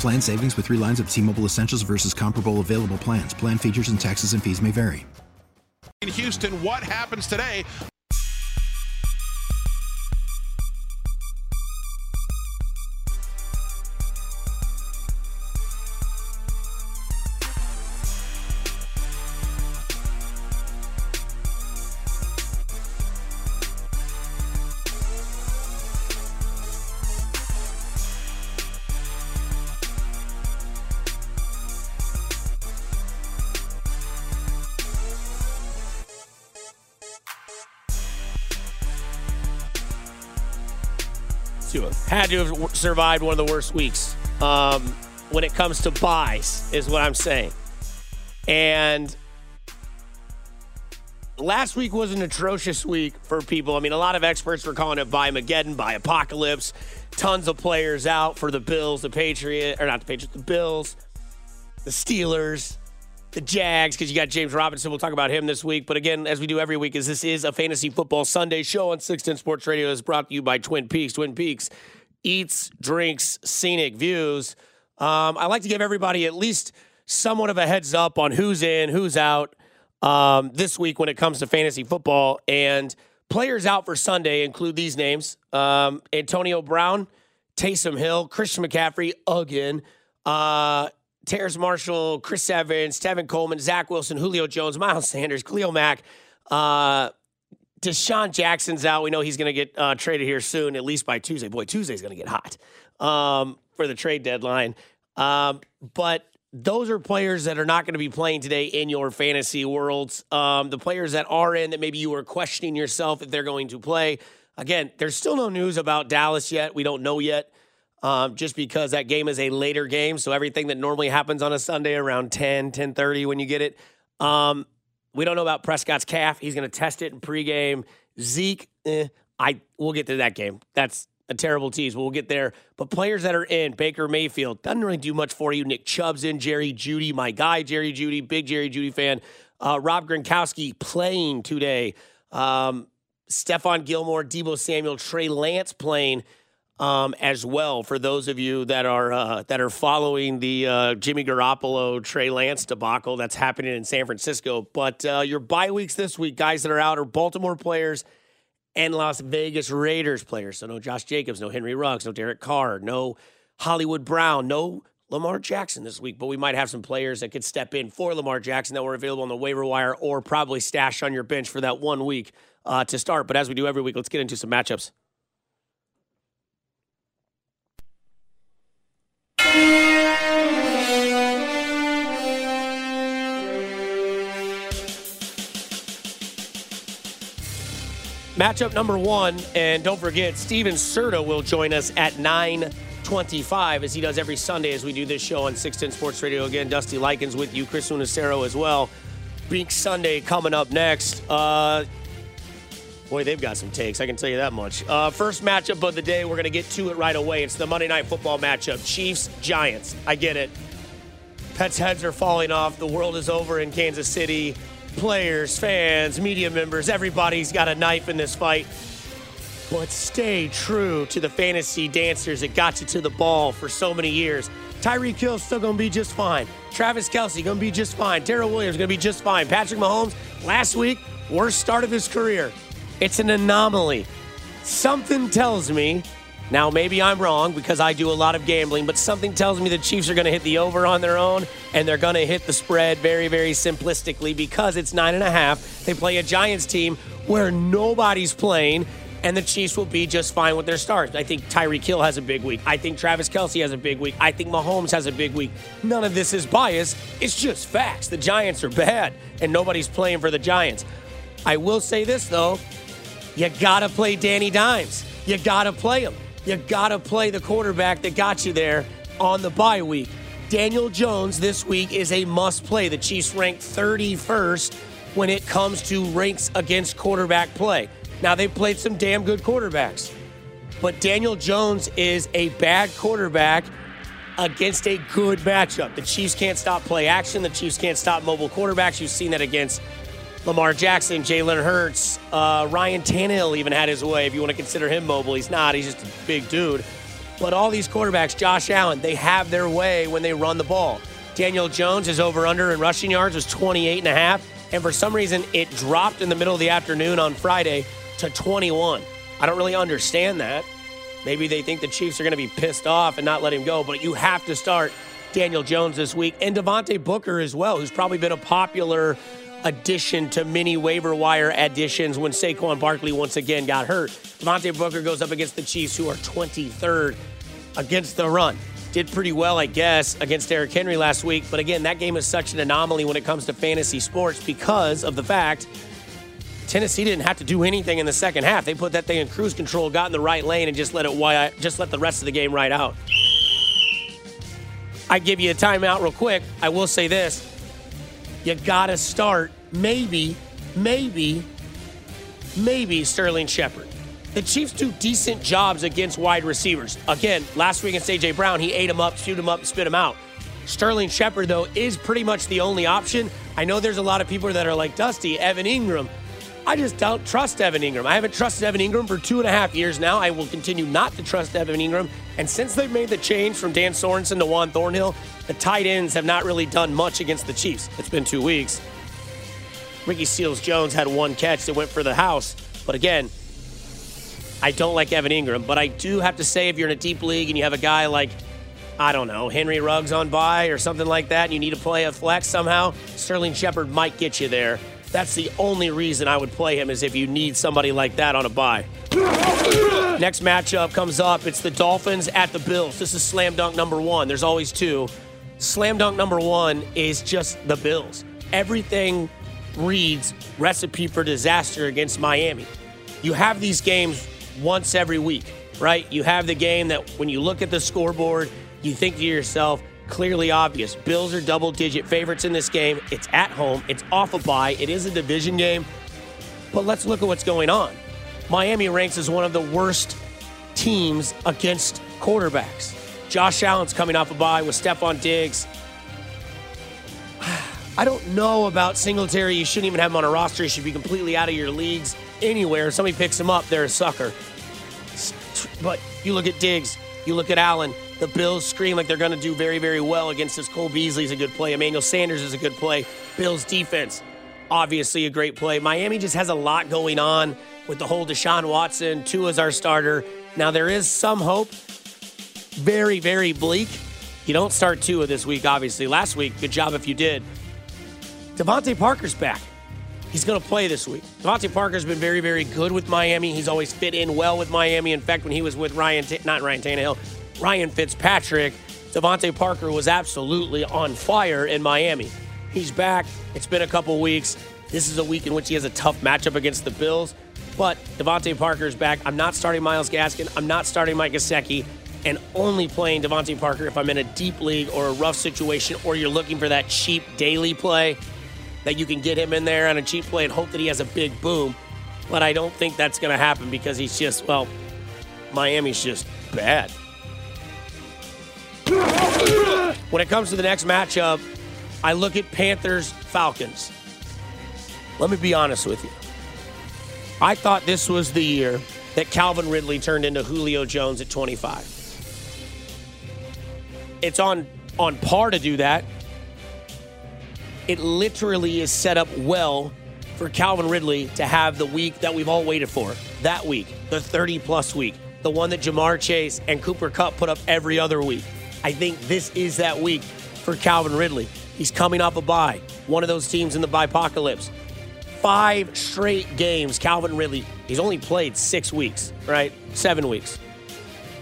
Plan savings with three lines of T Mobile Essentials versus comparable available plans. Plan features and taxes and fees may vary. In Houston, what happens today? Had to have survived one of the worst weeks um, when it comes to byes, is what I'm saying. And last week was an atrocious week for people. I mean, a lot of experts were calling it buy Mageddon, buy apocalypse. Tons of players out for the Bills, the Patriots, or not the Patriots, the Bills, the Steelers, the Jags, because you got James Robinson. We'll talk about him this week. But again, as we do every week, is this is a fantasy football Sunday show on 610 Sports Radio is brought to you by Twin Peaks. Twin Peaks eats, drinks, scenic views. Um, I like to give everybody at least somewhat of a heads up on who's in, who's out um, this week when it comes to fantasy football. And players out for Sunday include these names um, Antonio Brown, Taysom Hill, Christian McCaffrey again. Uh, Terrace Marshall, Chris Evans, Tevin Coleman, Zach Wilson, Julio Jones, Miles Sanders, Cleo Mack. Uh, DeSean Jackson's out. We know he's going to get uh, traded here soon, at least by Tuesday. Boy, Tuesday's going to get hot um, for the trade deadline. Um, but those are players that are not going to be playing today in your fantasy worlds. Um, the players that are in that maybe you are questioning yourself if they're going to play. Again, there's still no news about Dallas yet. We don't know yet um, just because that game is a later game. So everything that normally happens on a Sunday around 10, 10.30 when you get it. Um, we don't know about Prescott's calf. He's going to test it in pregame. Zeke, eh, I we'll get to that game. That's a terrible tease, we'll get there. But players that are in, Baker Mayfield doesn't really do much for you. Nick Chubb's in, Jerry Jeudy, my guy, Jerry Jeudy, big Jerry Jeudy fan. Uh, Rob Gronkowski playing today. Um, Stephon Gilmore, Deebo Samuel, Trey Lance playing um, as well. For those of you that are uh, that are following the uh, Jimmy Garoppolo, Trey Lance debacle that's happening in San Francisco, but uh, your bye weeks this week, guys that are out, are Baltimore players and Las Vegas Raiders players. So no Josh Jacobs, no Henry Ruggs, no Derek Carr, no Hollywood Brown, no Lamar Jackson this week, but we might have some players that could step in for Lamar Jackson that were available on the waiver wire or probably stash on your bench for that one week uh, to start. But as we do every week, let's get into some matchups. Matchup number one, and don't forget, Steven Serta will join us at 925 as he does every Sunday as we do this show on 610 Sports Radio. Again, Dusty Likens with you, Chris Unicero as well. Big Sunday coming up next. Uh, boy, they've got some takes, I can tell you that much. Uh, first matchup of the day, we're going to get to it right away. It's the Monday Night Football matchup Chiefs, Giants. I get it. Pets' heads are falling off. The world is over in Kansas City players, fans, media members, everybody's got a knife in this fight. But stay true to the fantasy dancers that got you to the ball for so many years. Tyreek Hill still going to be just fine. Travis Kelce going to be just fine. Darrel Williams going to be just fine. Patrick Mahomes, last week, worst start of his career. It's an anomaly. Something tells me Now, maybe I'm wrong because I do a lot of gambling, but something tells me the Chiefs are going to hit the over on their own and they're going to hit the spread very, very simplistically because it's nine and a half. They play a Giants team where nobody's playing and the Chiefs will be just fine with their stars. I think Tyreek Hill has a big week. I think Travis Kelce has a big week. I think Mahomes has a big week. None of this is bias. It's just facts. The Giants are bad, and nobody's playing for the Giants. I will say this, though. You got to play Danny Dimes. You got to play him. You got to play the quarterback that got you there on the bye week. Daniel Jones this week is a must play. The Chiefs ranked 31st when it comes to ranks against quarterback play. Now, they've played some damn good quarterbacks, but Daniel Jones is a bad quarterback against a good matchup. The Chiefs can't stop play action, the Chiefs can't stop mobile quarterbacks. You've seen that against Lamar Jackson, Jalen Hurts, uh, Ryan Tannehill even had his way. If you want to consider him mobile, he's not. He's just a big dude. But all these quarterbacks, Josh Allen, they have their way when they run the ball. Daniel Jones is over under in rushing yards was 28 and a half. And for some reason, it dropped in the middle of the afternoon on Friday to 21. I don't really understand that. Maybe they think the Chiefs are going to be pissed off and not let him go, but you have to start Daniel Jones this week and Devontae Booker as well, who's probably been a popular addition to many waiver wire additions when Saquon Barkley once again got hurt. Devontae Booker goes up against the Chiefs, who are 23rd against the run. Did pretty well, I guess, against Derrick Henry last week. But again, that game is such an anomaly when it comes to fantasy sports because of the fact Tennessee didn't have to do anything in the second half. They put that thing in cruise control, got in the right lane, and just let it just let the rest of the game ride out. I give you a timeout real quick. I will say this: you got to start maybe, maybe, maybe Sterling Shepard. The Chiefs do decent jobs against wide receivers. Again, last week against AJ Brown, he ate him up, chewed him up, spit him out. Sterling Shepard, though, is pretty much the only option. I know there's a lot of people that are like Dusty, Evan Engram. I just don't trust Evan Engram. I haven't trusted Evan Engram for two and a half years now. I will continue not to trust Evan Engram. And since they've made the change from Dan Sorensen to Juan Thornhill, the tight ends have not really done much against the Chiefs. It's been two weeks. Ricky Seals Jones had one catch that went for the house. But again, I don't like Evan Engram. But I do have to say, if you're in a deep league and you have a guy like, I don't know, Henry Ruggs on by or something like that, and you need to play a flex somehow, Sterling Shepard might get you there. That's the only reason I would play him is if you need somebody like that on a bye. Next matchup comes up. It's the Dolphins at the Bills. This is slam dunk number one. There's always two. Slam dunk number one is just the Bills. Everything reads recipe for disaster against Miami. You have these games once every week, right? You have the game that when you look at the scoreboard, you think to yourself, clearly obvious. Bills are double digit favorites in this game. It's at home, it's off a bye, it is a division game. But let's look at what's going on. Miami ranks as one of the worst teams against quarterbacks. Josh Allen's coming off a bye with Stefon Diggs. I don't know about Singletary. You shouldn't even have him on a roster. He should be completely out of your leagues anywhere. If somebody picks him up, they're a sucker. But you look at Diggs, you look at Allen, the Bills scream like they're going to do very, very well against this. Cole Beasley's a good play. Emmanuel Sanders is a good play. Bills defense, obviously a great play. Miami just has a lot going on with the whole Deshaun Watson. Tua's our starter. Now, there is some hope. Very, very bleak. You don't start Tua this week, obviously. Last week, good job if you did. DeVante Parker's back. He's going to play this week. DeVante Parker's been very, very good with Miami. He's always fit in well with Miami. In fact, when he was with Ryan, not Ryan Tannehill, Ryan Fitzpatrick, DeVante Parker was absolutely on fire in Miami. He's back. It's been a couple weeks. This is a week in which he has a tough matchup against the Bills. But DeVante Parker's back. I'm not starting Myles Gaskin. I'm not starting Mike Gesicki. And only playing DeVante Parker if I'm in a deep league or a rough situation or you're looking for that cheap daily play that you can get him in there on a cheap play and hope that he has a big boom. But I don't think that's going to happen because he's just, well, Miami's just bad. When it comes to the next matchup, I look at Panthers Falcons. Let me be honest with you. I thought this was the year that Calvin Ridley turned into Julio Jones at 25. It's on on par to do that. It literally is set up well for Calvin Ridley to have the week that we've all waited for. That week, the 30 plus week the one that Ja'Marr Chase and Cooper Kupp put up every other week. I think this is that week for Calvin Ridley. He's coming off a bye, one of those teams in the apocalypse. Five straight games, Calvin Ridley. He's only played six weeks, right? Seven weeks.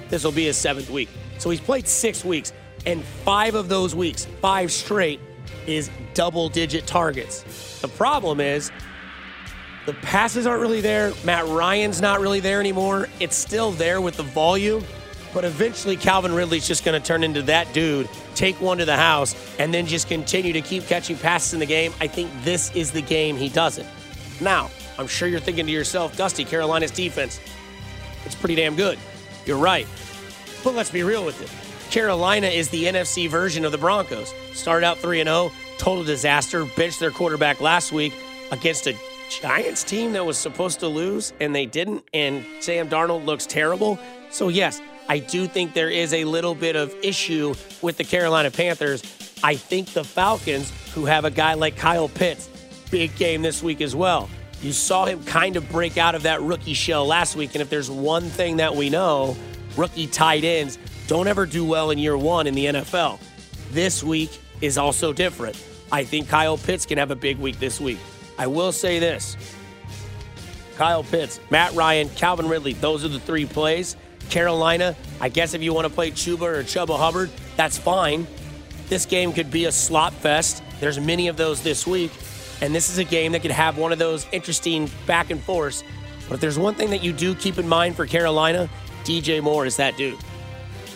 This will be his seventh week. So he's played six weeks, and five of those weeks, five straight, is double digit targets. The problem is the passes aren't really there. Matt Ryan's not really there anymore. It's still there with the volume, but eventually Calvin Ridley's just going to turn into that dude, take one to the house, and then just continue to keep catching passes in the game. I think this is the game he does it. Now, I'm sure you're thinking to yourself, Dusty, Carolina's defense, it's pretty damn good. You're right. But let's be real with it. Carolina is the NFC version of the Broncos. Started out 3 0, total disaster, benched their quarterback last week against a Giants team that was supposed to lose and they didn't, and Sam Darnold looks terrible. So, yes, I do think there is a little bit of issue with the Carolina Panthers. I think the Falcons, who have a guy like Kyle Pitts, big game this week as well. You saw him kind of break out of that rookie shell last week, and if there's one thing that we know, rookie tight ends don't ever do well in year one in the NFL. This week is also different. I think Kyle Pitts can have a big week this week. I will say this Kyle Pitts, Matt Ryan, Calvin Ridley, those are the three plays. Carolina, I guess if you want to play Chuba or Chuba Hubbard, that's fine. This game could be a slot fest. There's many of those this week. And this is a game that could have one of those interesting back and forths. But if there's one thing that you do keep in mind for Carolina, DJ Moore is that dude.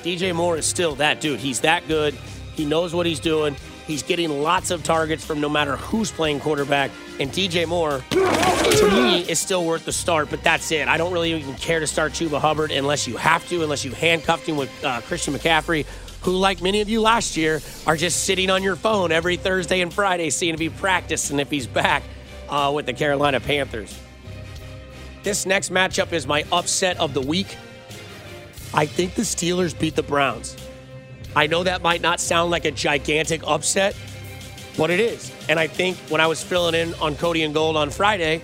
DJ Moore is still that dude. He's that good. He knows what he's doing. He's getting lots of targets from no matter who's playing quarterback. And DJ Moore, to me, is still worth the start, but that's it. I don't really even care to start Chuba Hubbard unless you have to, unless you handcuffed him with uh, Christian McCaffrey, who, like many of you last year, are just sitting on your phone every Thursday and Friday seeing if he practiced and if he's back uh, with the Carolina Panthers. This next matchup is my upset of the week. I think the Steelers beat the Browns. I know that might not sound like a gigantic upset, but it is. And I think when I was filling in on Cody and Gold on Friday,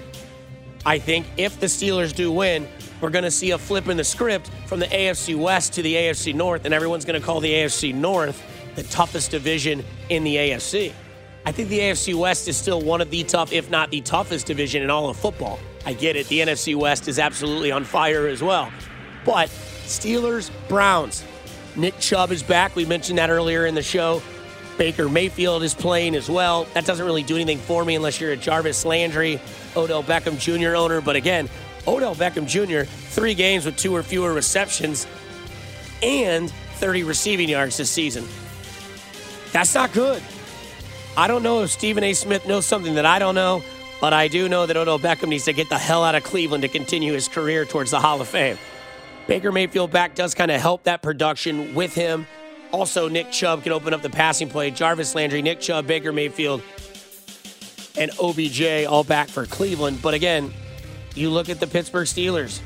I think if the Steelers do win, we're going to see a flip in the script from the AFC West to the AFC North, and everyone's going to call the AFC North the toughest division in the AFC. I think the AFC West is still one of the tough, if not the toughest division in all of football. I get it. The NFC West is absolutely on fire as well. But Steelers, Browns, Nick Chubb is back. We mentioned that earlier in the show. Baker Mayfield is playing as well. That doesn't really do anything for me unless you're a Jarvis Landry, Odell Beckham Jr. owner. But again, Odell Beckham Jr., three games with two or fewer receptions and 30 receiving yards this season. That's not good. I don't know if Stephen A. Smith knows something that I don't know, but I do know that Odell Beckham needs to get the hell out of Cleveland to continue his career towards the Hall of Fame. Baker Mayfield back does kind of help that production with him. Also, Nick Chubb can open up the passing play. Jarvis Landry, Nick Chubb, Baker Mayfield, and OBJ all back for Cleveland. But again, you look at the Pittsburgh Steelers.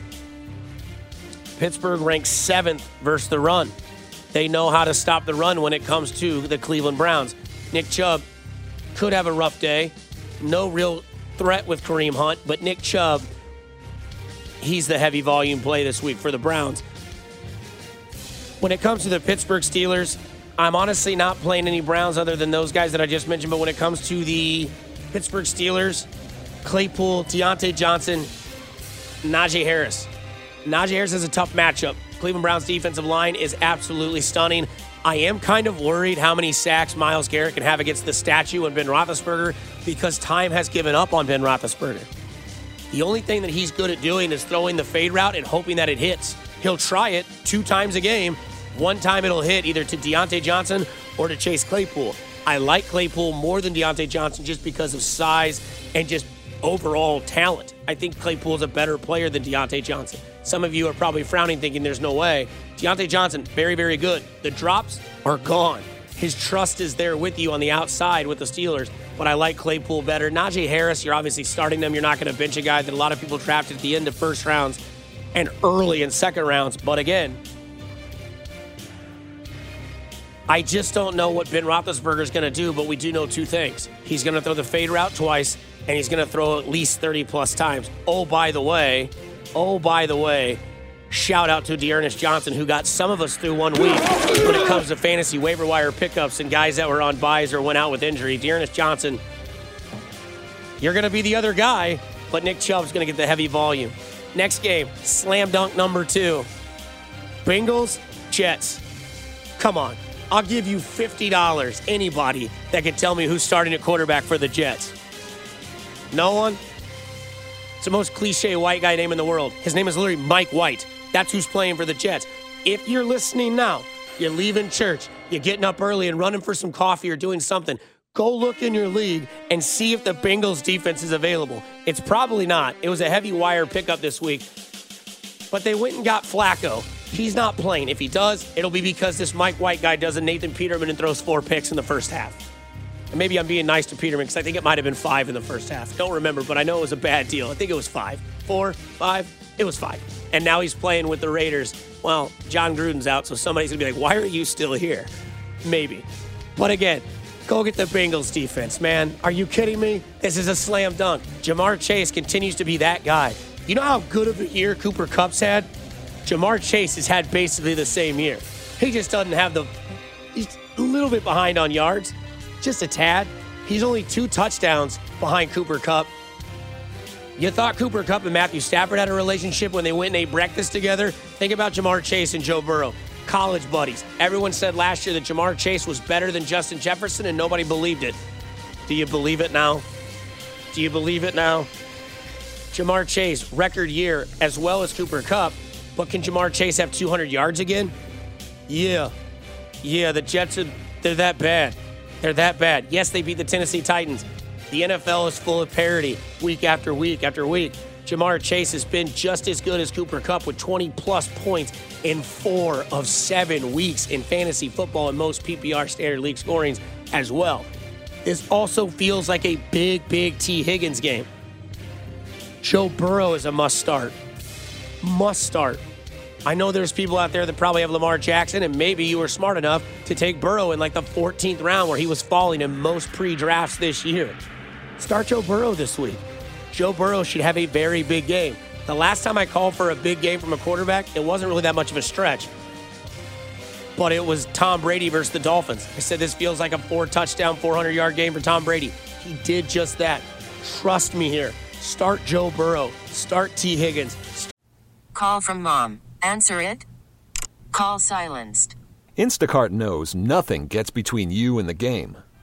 Pittsburgh ranks seventh versus the run. They know how to stop the run when it comes to the Cleveland Browns. Nick Chubb could have a rough day. No real threat with Kareem Hunt, but Nick Chubb he's the heavy volume play this week for the Browns. When it comes to the Pittsburgh Steelers, I'm honestly not playing any Browns other than those guys that I just mentioned. But when it comes to the Pittsburgh Steelers, Claypool, Diontae Johnson, Najee Harris. Najee Harris is a tough matchup. Cleveland Browns defensive line is absolutely stunning. I am kind of worried how many sacks Myles Garrett can have against the statue and Ben Roethlisberger because time has given up on Ben Roethlisberger. The only thing that he's good at doing is throwing the fade route and hoping that it hits. He'll try it two times a game. One time it'll hit either to Diontae Johnson or to Chase Claypool. I like Claypool more than Diontae Johnson just because of size and just overall talent. I think Claypool is a better player than Diontae Johnson. Some of you are probably frowning, thinking there's no way. Diontae Johnson, very, very good. The drops are gone. His trust is there with you on the outside with the Steelers, but I like Claypool better. Najee Harris, you're obviously starting them. You're not going to bench a guy that a lot of people drafted at the end of first rounds and early in second rounds. But again, I just don't know what Ben Roethlisberger is going to do, but we do know two things. He's going to throw the fade route twice, and he's going to throw at least 30 plus times. Oh, by the way, oh, by the way, Shout out to D'Ernest Johnson, who got some of us through one week when it comes to fantasy waiver wire pickups and guys that were on byes or went out with injury. D'Ernest Johnson, you're going to be the other guy, but Nick Chubb's going to get the heavy volume. Next game, slam dunk number two. Bengals, Jets. Come on. I'll give you $50. Anybody that can tell me who's starting at quarterback for the Jets. No one? It's the most cliche white guy name in the world. His name is literally Mike White. That's who's playing for the Jets. If you're listening now, you're leaving church, you're getting up early and running for some coffee or doing something, go look in your league and see if the Bengals defense is available. It's probably not. It was a heavy wire pickup this week. But they went and got Flacco. He's not playing. If he does, it'll be because this Mike White guy does a Nathan Peterman and throws four picks in the first half. And maybe I'm being nice to Peterman because I think it might have been five in the first half. Don't remember, but I know it was a bad deal. I think it was five. Four, five. It was five. And now he's playing with the Raiders. Well, Jon Gruden's out, so somebody's going to be like, why are you still here? Maybe. But again, go get the Bengals defense, man. Are you kidding me? This is a slam dunk. Ja'Marr Chase continues to be that guy. You know how good of a year Cooper Kupp's had? Ja'Marr Chase has had basically the same year. He just doesn't have the. He's a little bit behind on yards, just a tad. He's only two touchdowns behind Cooper Kupp. You thought Cooper Kupp and Matthew Stafford had a relationship when they went and ate breakfast together? Think about Ja'Marr Chase and Joe Burrow. College buddies. Everyone said last year that Ja'Marr Chase was better than Justin Jefferson, and nobody believed it. Do you believe it now? Do you believe it now? Ja'Marr Chase, record year, as well as Cooper Kupp. But can Ja'Marr Chase have 200 yards again? Yeah. Yeah, the Jets are they're that bad. They're that bad. Yes, they beat the Tennessee Titans. The NFL is full of parity week after week after week. Ja'Marr Chase has been just as good as Cooper Kupp with 20 plus points in four of seven weeks in fantasy football and most PPR standard league scorings as well. This also feels like a big, big Tee Higgins game. Joe Burrow is a must start. Must start. I know there's people out there that probably have Lamar Jackson, and maybe you were smart enough to take Burrow in like the 14th round where he was falling in most pre drafts this year. Start Joe Burrow this week. Joe Burrow should have a very big game. The last time I called for a big game from a quarterback, it wasn't really that much of a stretch. But it was Tom Brady versus the Dolphins. I said this feels like a four touchdown, 400 yard game for Tom Brady. He did just that. Trust me here. Start Joe Burrow. Start Tee Higgins. Call from mom. Answer it. Call silenced. Instacart knows nothing gets between you and the game.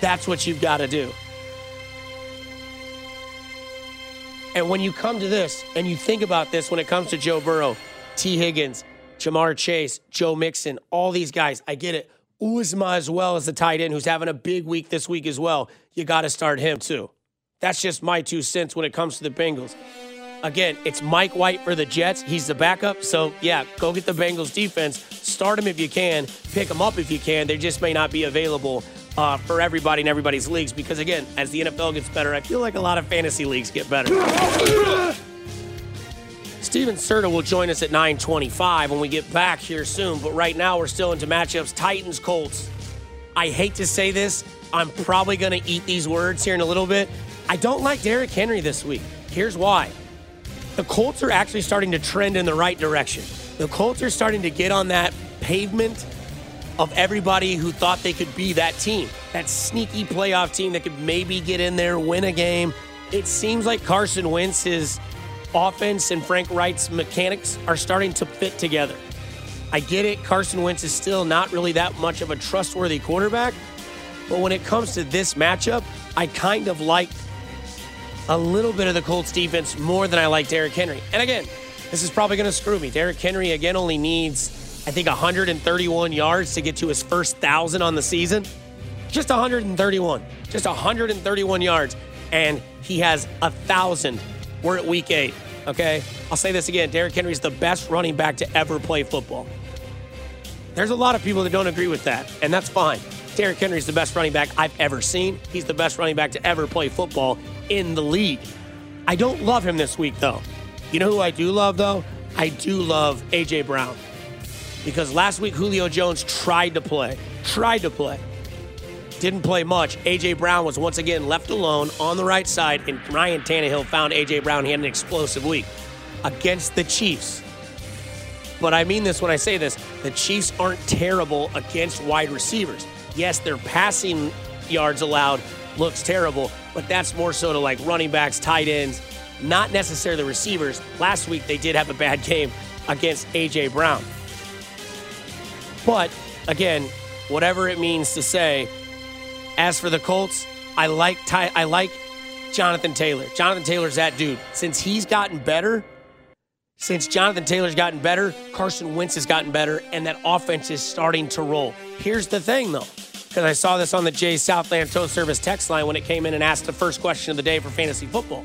That's what you've got to do. And when you come to this and you think about this when it comes to Joe Burrow, Tee Higgins, Ja'Marr Chase, Joe Mixon, all these guys, I get it. Uzomah as well as the tight end who's having a big week this week as well. You got to start him too. That's just my two cents when it comes to the Bengals. Again, it's Mike White for the Jets. He's the backup. So, yeah, go get the Bengals defense. Start him if you can. Pick him up if you can. They just may not be available uh, for everybody in everybody's leagues because, again, as the NFL gets better, I feel like a lot of fantasy leagues get better. Steven Serta will join us at 925 when we get back here soon. But right now, we're still into matchups Titans, Colts. I hate to say this. I'm probably going to eat these words here in a little bit. I don't like Derrick Henry this week. Here's why. The Colts are actually starting to trend in the right direction. The Colts are starting to get on that pavement of everybody who thought they could be that team, that sneaky playoff team that could maybe get in there, win a game. It seems like Carson Wentz's offense and Frank Reich's mechanics are starting to fit together. I get it, Carson Wentz is still not really that much of a trustworthy quarterback, but when it comes to this matchup, I kind of like a little bit of the Colts defense more than I like Derrick Henry. And again, this is probably going to screw me. Derrick Henry, again, only needs, I think, 131 yards to get to his first 1,000 on the season. Just 131. Just 131 yards. And he has a 1,000. We're at week eight, okay? I'll say this again Derrick Henry is the best running back to ever play football. There's a lot of people that don't agree with that, and that's fine. Derrick Henry is the best running back I've ever seen. He's the best running back to ever play football in the league. I don't love him this week, though. You know who I do love, though? I do love A.J. Brown. Because last week, Julio Jones tried to play, tried to play, didn't play much. A.J. Brown was once again left alone on the right side, and Ryan Tannehill found A.J. Brown. He had an explosive week against the Chiefs. But I mean this when I say this the Chiefs aren't terrible against wide receivers. Yes, their passing yards allowed looks terrible, but that's more so to like running backs, tight ends, not necessarily the receivers. Last week they did have a bad game against A.J. Brown. But again, whatever it means to say, as for the Colts, I like Ty, I like Jonathan Taylor. Jonathan Taylor's that dude. Since he's gotten better, since Jonathan Taylor's gotten better, Carson Wentz has gotten better, and that offense is starting to roll. Here's the thing, though, because I saw this on the Jay Southland Tow Service text line when it came in and asked the first question of the day for fantasy football.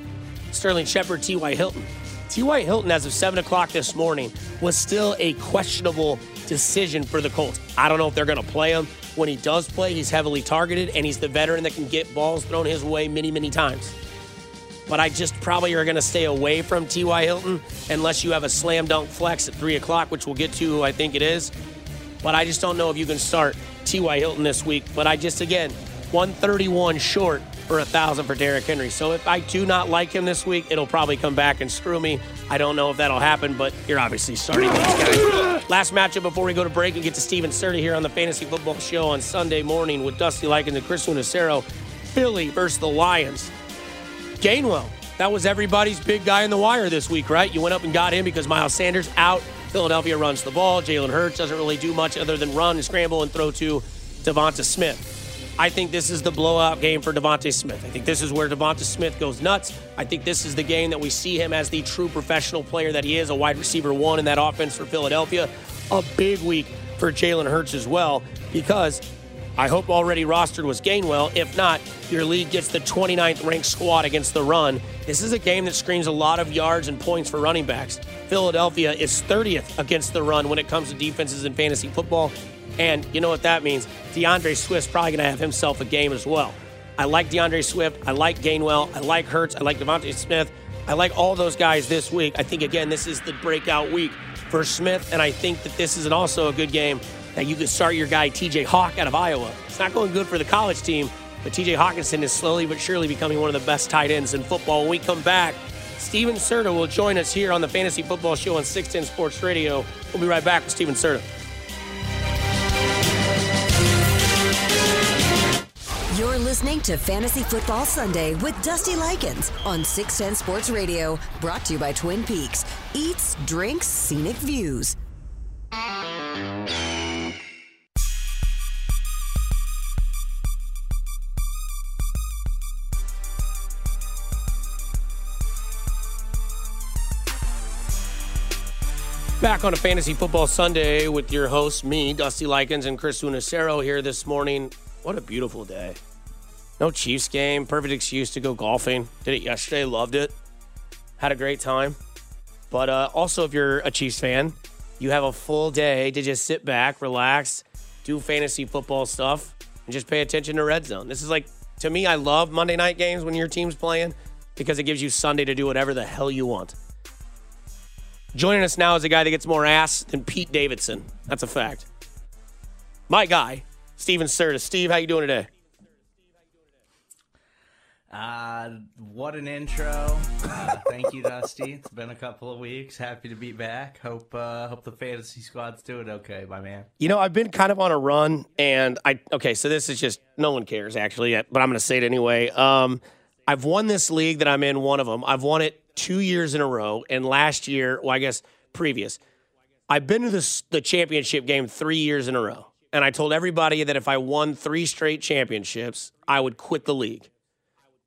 Sterling Shepard, T.Y. Hilton. T.Y. Hilton, as of 7 o'clock this morning, was still a questionable decision for the Colts. I don't know if they're going to play him. When he does play, he's heavily targeted, and he's the veteran that can get balls thrown his way many, many times. But I just probably are going to stay away from T.Y. Hilton unless you have a slam dunk flex at 3 o'clock, which we'll get to, I think it is. But I just don't know if you can start T.Y. Hilton this week. But I just, again, 131 short for a thousand for Derrick Henry. So if I do not like him this week, it'll probably come back and screw me. I don't know if that'll happen, but you're obviously starting these guys. Last matchup before we go to break and get to Steven Serta here on the Fantasy Football Show on Sunday morning with Dusty Likens and Chris Unicero. Philly versus the Lions. Gainwell, that was everybody's big guy in the wire this week, right? You went up and got him because Miles Sanders out. Philadelphia runs the ball. Jalen Hurts doesn't really do much other than run and scramble and throw to Devonta Smith. I think this is the blowout game for DeVonta Smith. I think this is where DeVonta Smith goes nuts. I think this is the game that we see him as the true professional player that he is, a wide receiver one in that offense for Philadelphia. A big week for Jalen Hurts as well, because I hope already rostered was Gainwell. If not, your league gets the 29th ranked squad against the run. This is a game that screams a lot of yards and points for running backs. Philadelphia is 30th against the run when it comes to defenses in fantasy football. And you know what that means? D'Andre Swift's probably going to have himself a game as well. I like DeAndre Swift. I like Gainwell. I like Hurts. I like Devonta Smith. I like all those guys this week. I think, again, this is the breakout week for Smith. And I think that this is also a good game that you could start your guy, TJ Hawk, out of Iowa. It's not going good for the college team, but TJ Hockenson is slowly but surely becoming one of the best tight ends in football. When we come back, Steven Serta will join us here on the Fantasy Football Show on 610 Sports Radio. We'll be right back with Steven Serta. You're listening to Fantasy Football Sunday with Dusty Likens on 610 Sports Radio, brought to you by Twin Peaks. Eats, drinks, scenic views. Back on a Fantasy Football Sunday with your hosts, me, Dusty Likens, and Chris Unicero here this morning. What a beautiful day. No Chiefs game. Perfect excuse to go golfing. Did it yesterday. Loved it. Had a great time. But uh, also, if you're a Chiefs fan, you have a full day to just sit back, relax, do fantasy football stuff, and just pay attention to Red Zone. This is like, to me, I love Monday night games when your team's playing because it gives you Sunday to do whatever the hell you want. Joining us now is a guy that gets more ass than Pete Davidson. That's a fact. My guy, Steven Serta. Steve, how you doing today? Uh, what an intro! Uh, thank you, Dusty. It's been a couple of weeks. Happy to be back. Hope uh, hope the fantasy squad's doing okay, my man. You know, I've been kind of on a run, and I okay. So this is just no one cares actually, but I'm going to say it anyway. Um, I've won this league that I'm in. One of them, I've won it two years in a row, and last year, well, I guess previous, I've been to the the championship game three years in a row, and I told everybody that if I won three straight championships, I would quit the league.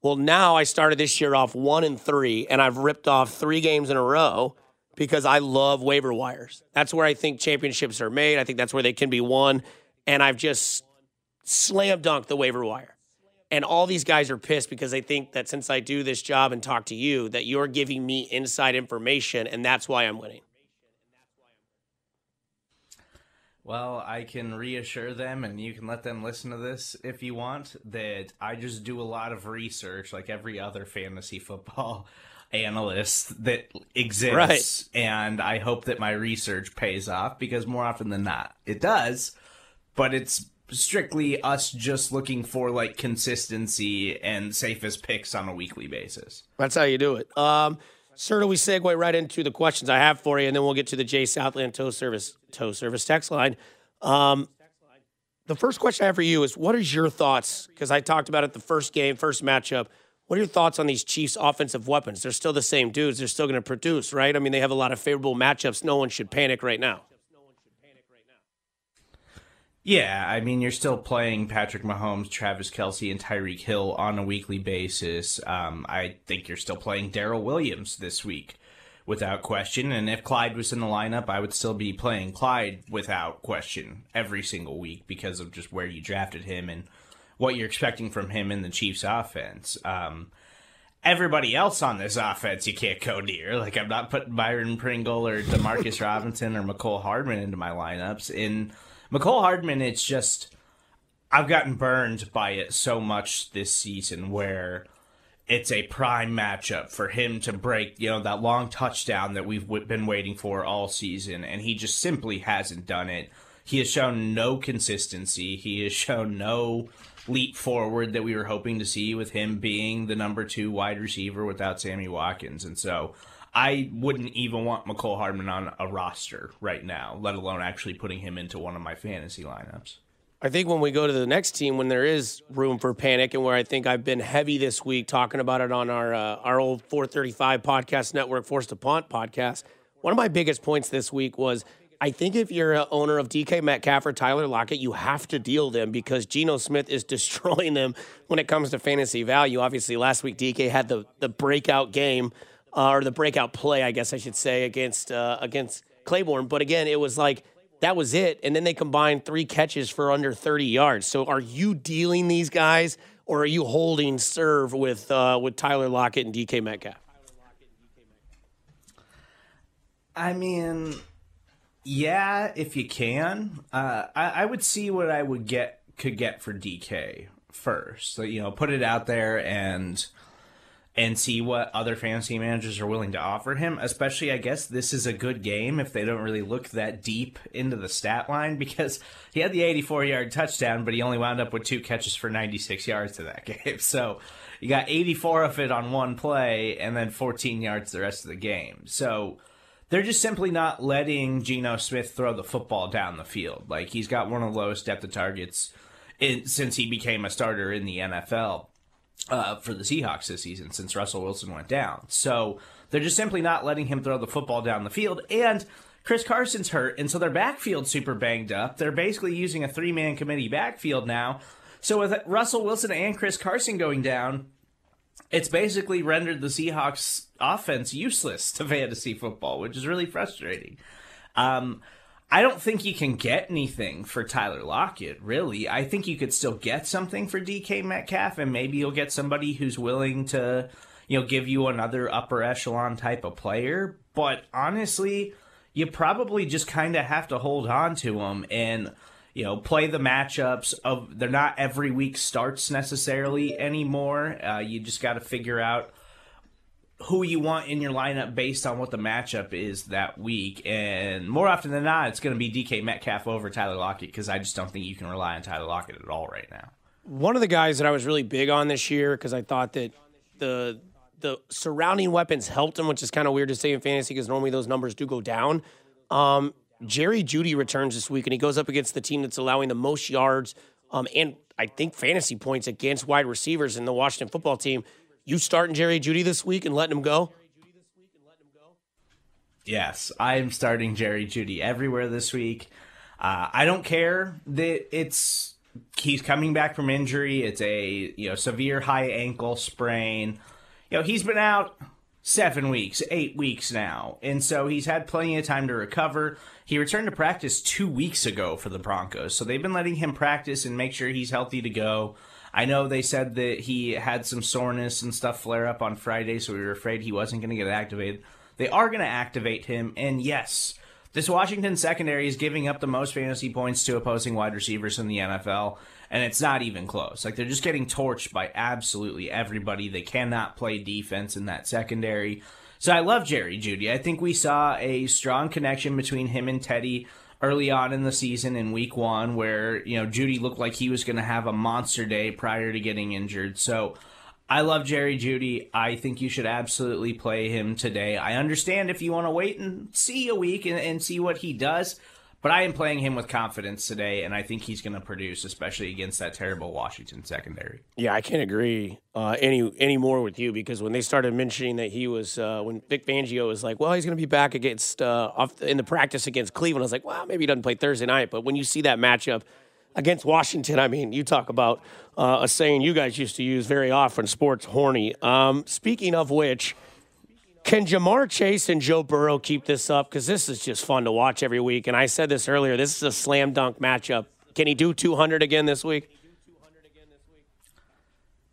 Well, now I started this year off one and three, and I've ripped off three games in a row because I love waiver wires. That's where I think championships are made. I think that's where they can be won. And I've just slam dunked the waiver wire. And all these guys are pissed because they think that since I do this job and talk to you, that you're giving me inside information, and that's why I'm winning. Well, I can reassure them, and you can let them listen to this if you want, that I just do a lot of research like every other fantasy football analyst that exists. Right. And I hope that my research pays off because more often than not, it does. But it's strictly us just looking for like consistency and safest picks on a weekly basis. That's how you do it. Um, Sir, do we segue right into the questions I have for you, and then we'll get to the J Southland Tow Service Tow Service text line. Um, the first question I have for you is, what is your thoughts? Because I talked about it the first game, first matchup. What are your thoughts on these Chiefs' offensive weapons? They're still the same dudes. They're still going to produce, right? I mean, they have a lot of favorable matchups. No one should panic right now. Yeah, I mean, you're still playing Patrick Mahomes, Travis Kelce, and Tyreek Hill on a weekly basis. Um, I think you're still playing Darrel Williams this week without question. And if Clyde was in the lineup, I would still be playing Clyde without question every single week because of just where you drafted him and what you're expecting from him in the Chiefs offense. Um, everybody else on this offense, you can't go near. Like, I'm not putting Byron Pringle or Demarcus Robinson or Mecole Hardman into my lineups. In Mecole Hardman, it's just I've gotten burned by it so much this season where it's a prime matchup for him to break, you know, that long touchdown that we've been waiting for all season, and he just simply hasn't done it. He has shown no consistency. He has shown no leap forward that we were hoping to see with him being the number two wide receiver without Sammy Watkins. And so I wouldn't even want Mecole Hardman on a roster right now, let alone actually putting him into one of my fantasy lineups. I think when we go to the next team, when there is room for panic, and where I think I've been heavy this week talking about it on our uh, our old 435 podcast network, Forced to Punt podcast. One of my biggest points this week was I think if you're an owner of DK Metcalf or Tyler Lockett, you have to deal them because Geno Smith is destroying them when it comes to fantasy value. Obviously, last week DK had the the breakout game uh, or the breakout play, I guess I should say, against uh, against Claiborne. But again, it was like that was it, and then they combined three catches for under 30 yards. So, are you dealing these guys, or are you holding serve with uh, with Tyler Lockett and DK Metcalf? I mean, yeah, if you can, uh, I, I would see what I would get could get for DK first. So, you know, put it out there and and see what other fantasy managers are willing to offer him. Especially, I guess this is a good game if they don't really look that deep into the stat line because he had the 84 yard touchdown, but he only wound up with two catches for 96 yards to that game. So you got 84 of it on one play and then 14 yards the rest of the game. So they're just simply not letting Geno Smith throw the football down the field. Like he's got one of the lowest depth of targets in, since he became a starter in the NFL uh, for the Seahawks this season since Russell Wilson went down. So they're just simply not letting him throw the football down the field. And Chris Carson's hurt, and so their backfield super banged up. They're basically using a three man committee backfield now. So with Russell Wilson and Chris Carson going down, it's basically rendered the Seahawks offense useless to fantasy football, which is really frustrating. Um, I don't think you can get anything for Tyler Lockett, really. I think you could still get something for DK Metcalf, and maybe you'll get somebody who's willing to, you know, give you another upper echelon type of player. But honestly, you probably just kind of have to hold on to them and, you know, play the matchups of. They're not every week starts necessarily anymore. Uh, you just got to figure out who you want in your lineup based on what the matchup is that week. And more often than not, it's going to be DK Metcalf over Tyler Lockett because I just don't think you can rely on Tyler Lockett at all right now. One of the guys that I was really big on this year because I thought that the the surrounding weapons helped him, which is kind of weird to say in fantasy because normally those numbers do go down. Um, Jerry Jeudy returns this week and he goes up against the team that's allowing the most yards um, and I think fantasy points against wide receivers in the Washington football team. You starting Jerry Jeudy this week and letting him go? Yes, I am starting Jerry Jeudy everywhere this week. Uh, I don't care that it's he's coming back from injury. It's a you know severe high ankle sprain. You know he's been out seven weeks, eight weeks now, and so he's had plenty of time to recover. He returned to practice two weeks ago for the Broncos, so they've been letting him practice and make sure he's healthy to go. I know they said that he had some soreness and stuff flare up on Friday, so we were afraid he wasn't going to get activated. They are going to activate him, and yes, this Washington secondary is giving up the most fantasy points to opposing wide receivers in the NFL, and it's not even close. Like they're just getting torched by absolutely everybody. They cannot play defense in that secondary. So I love Jerry Jeudy. I think we saw a strong connection between him and Teddy early on in the season in week one, where, you know, Jeudy looked like he was going to have a monster day prior to getting injured. So I love Jerry Jeudy. I think you should absolutely play him today. I understand if you want to wait and see a week and, and see what he does. But I am playing him with confidence today, and I think he's going to produce, especially against that terrible Washington secondary. Yeah, I can't agree uh, any any more with you because when they started mentioning that he was uh, when Vic Fangio was like, well, he's going to be back against uh, off in the practice against Cleveland, I was like, well, maybe he doesn't play Thursday night. But when you see that matchup against Washington, I mean, you talk about uh, a saying you guys used to use very often, sports horny. Um, speaking of which. Can Ja'Marr Chase and Joe Burrow keep this up? Because this is just fun to watch every week. And I said this earlier. This is a slam dunk matchup. Can he do 200 again this week?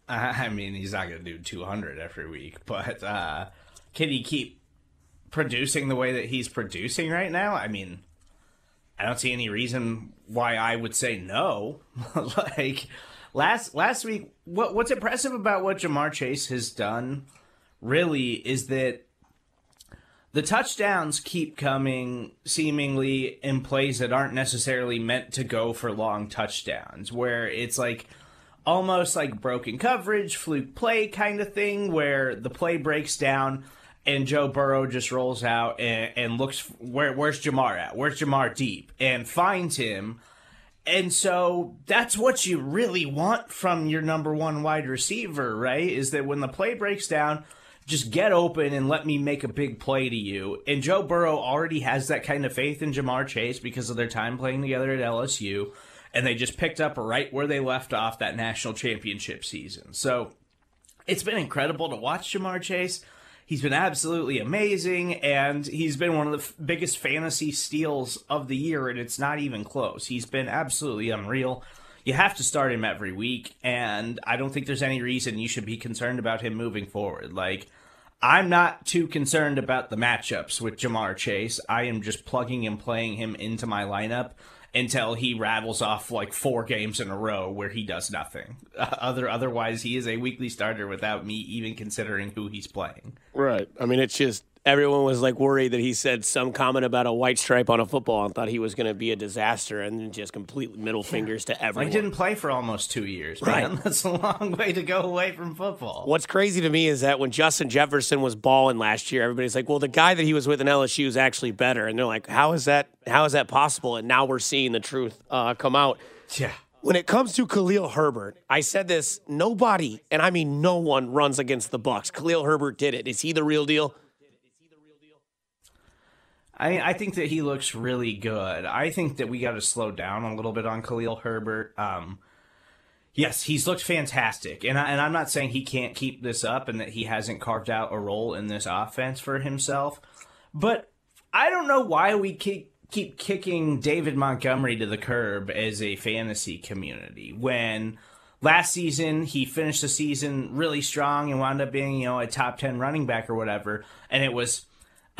I mean, he's not going to do 200 every week, but uh, can he keep producing the way that he's producing right now? I mean, I don't see any reason why I would say no. like last last week, what what's impressive about what Ja'Marr Chase has done really is that the touchdowns keep coming seemingly in plays that aren't necessarily meant to go for long touchdowns, where it's like almost like broken coverage, fluke play kind of thing, where the play breaks down and Joe Burrow just rolls out and, and looks where where's Ja'Marr at? Where's Ja'Marr deep? And finds him. And so that's what you really want from your number one wide receiver, right? Is that when the play breaks down, just get open and let me make a big play to you. And Joe Burrow already has that kind of faith in Ja'Marr Chase because of their time playing together at LSU. And they just picked up right where they left off that national championship season. So it's been incredible to watch Ja'Marr Chase. He's been absolutely amazing, and he's been one of the f- biggest fantasy steals of the year, and it's not even close. He's been absolutely unreal. You have to start him every week, and I don't think there's any reason you should be concerned about him moving forward. Like, I'm not too concerned about the matchups with Ja'Marr Chase. I am just plugging and playing him into my lineup until he rattles off like four games in a row where he does nothing. Other otherwise, he is a weekly starter without me even considering who he's playing. Right. I mean, it's just everyone was like worried that he said some comment about a white stripe on a football and thought he was going to be a disaster and just complete middle fingers to everyone. He didn't play for almost two years, man. Right. That's a long way to go away from football. What's crazy to me is that when Justin Jefferson was balling last year, everybody's like, well, the guy that he was with in LSU is actually better. And they're like, how is that, how is that possible? And now we're seeing the truth uh, come out. Yeah. When it comes to Khalil Herbert, I said this, nobody, and I mean no one runs against the Bucks. Khalil Herbert did it. Is he the real deal? I, I think that he looks really good. I think that we got to slow down a little bit on Khalil Herbert. Um, yes, he's looked fantastic, and I, and I'm not saying he can't keep this up and that he hasn't carved out a role in this offense for himself, but I don't know why we keep keep kicking David Montgomery to the curb as a fantasy community when last season he finished the season really strong and wound up being you know a top 10 running back or whatever and it was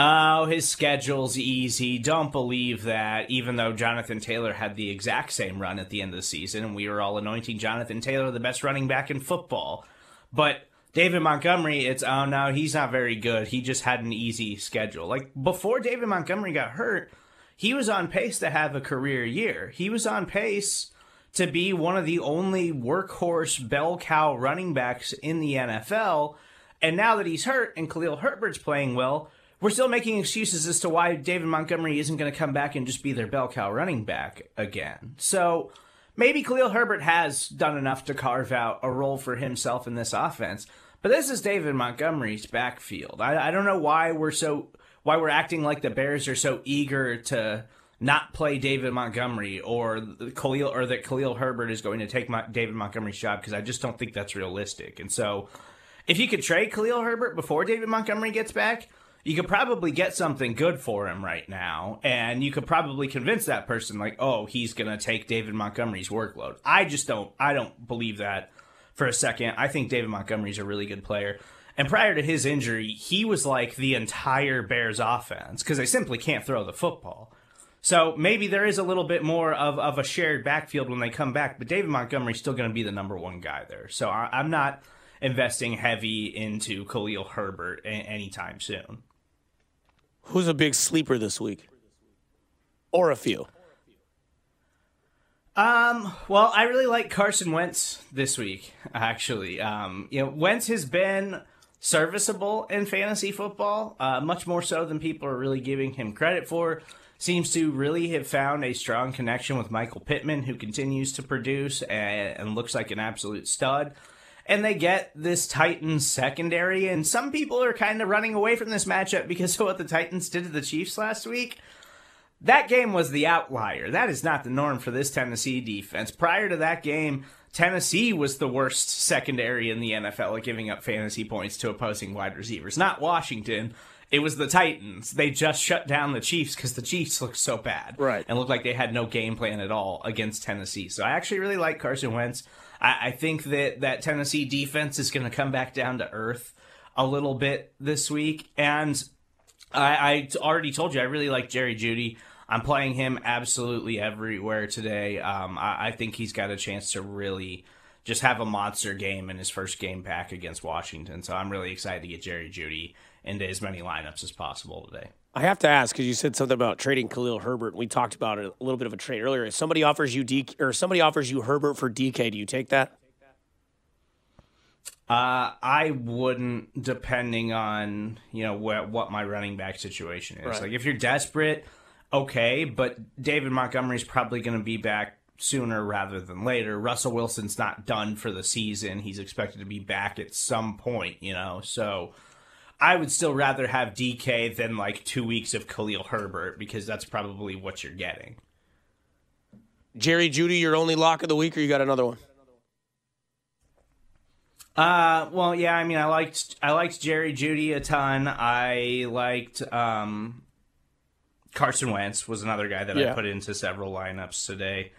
Oh, his schedule's easy. Don't believe that. Even though Jonathan Taylor had the exact same run at the end of the season, and we were all anointing Jonathan Taylor the best running back in football. But David Montgomery, it's oh no, he's not very good. He just had an easy schedule. Like before David Montgomery got hurt, he was on pace to have a career year. He was on pace to be one of the only workhorse bell cow running backs in the NFL. And now that he's hurt and Khalil Herbert's playing well, we're still making excuses as to why David Montgomery isn't going to come back and just be their bell cow running back again. So maybe Khalil Herbert has done enough to carve out a role for himself in this offense. But this is David Montgomery's backfield. I, I don't know why we're so why we're acting like the Bears are so eager to not play David Montgomery or Khalil or that Khalil Herbert is going to take my, David Montgomery's job because I just don't think that's realistic. And so, if you could trade Khalil Herbert before David Montgomery gets back, you could probably get something good for him right now, and you could probably convince that person like, oh, he's gonna take David Montgomery's workload. I just don't. I don't believe that for a second. I think David Montgomery's a really good player. And prior to his injury, he was like the entire Bears offense because they simply can't throw the football. So maybe there is a little bit more of, of a shared backfield when they come back, but David Montgomery's still going to be the number one guy there. So I, I'm not investing heavy into Khalil Herbert anytime soon. Who's a big sleeper this week? Or a few? Um, well, I really like Carson Wentz this week, actually. Um, you know, Wentz has been serviceable in fantasy football, uh, much more so than people are really giving him credit for. Seems to really have found a strong connection with Michael Pittman, who continues to produce and, and looks like an absolute stud. And they get this Titans secondary, and some people are kind of running away from this matchup because of what the Titans did to the Chiefs last week. That game was the outlier. That is not the norm for this Tennessee defense. Prior to that game, Tennessee was the worst secondary in the NFL at giving up fantasy points to opposing wide receivers. Not Washington. It was the Titans. They just shut down the Chiefs because the Chiefs looked so bad. Right. And looked like they had no game plan at all against Tennessee. So I actually really like Carson Wentz. I, I think that that Tennessee defense is going to come back down to earth a little bit this week. And I, I already told you I really like Jerry Jeudy. I'm playing him absolutely everywhere today. Um, I, I, think he's got a chance to really just have a monster game in his first game back against Washington. So I'm really excited to get Jerry Jeudy into as many lineups as possible today. I have to ask because you said something about trading Khalil Herbert. We talked about it, a little bit of a trade earlier. If somebody offers you DK, or somebody offers you Herbert for DK, do you take that? Uh, I wouldn't, depending on you know what what my running back situation is. Right. Like if you're desperate, okay, but David Montgomery's probably going to be back sooner rather than later. Russell Wilson's not done for the season. He's expected to be back at some point, you know. So I would still rather have DK than like 2 weeks of Khalil Herbert because that's probably what you're getting. Jerry Jeudy, your only lock of the week or you got another one? Uh, well, yeah. I mean, I liked I liked Jerry Jeudy a ton. I liked um, Carson Wentz was another guy that Yeah. I put into several lineups today.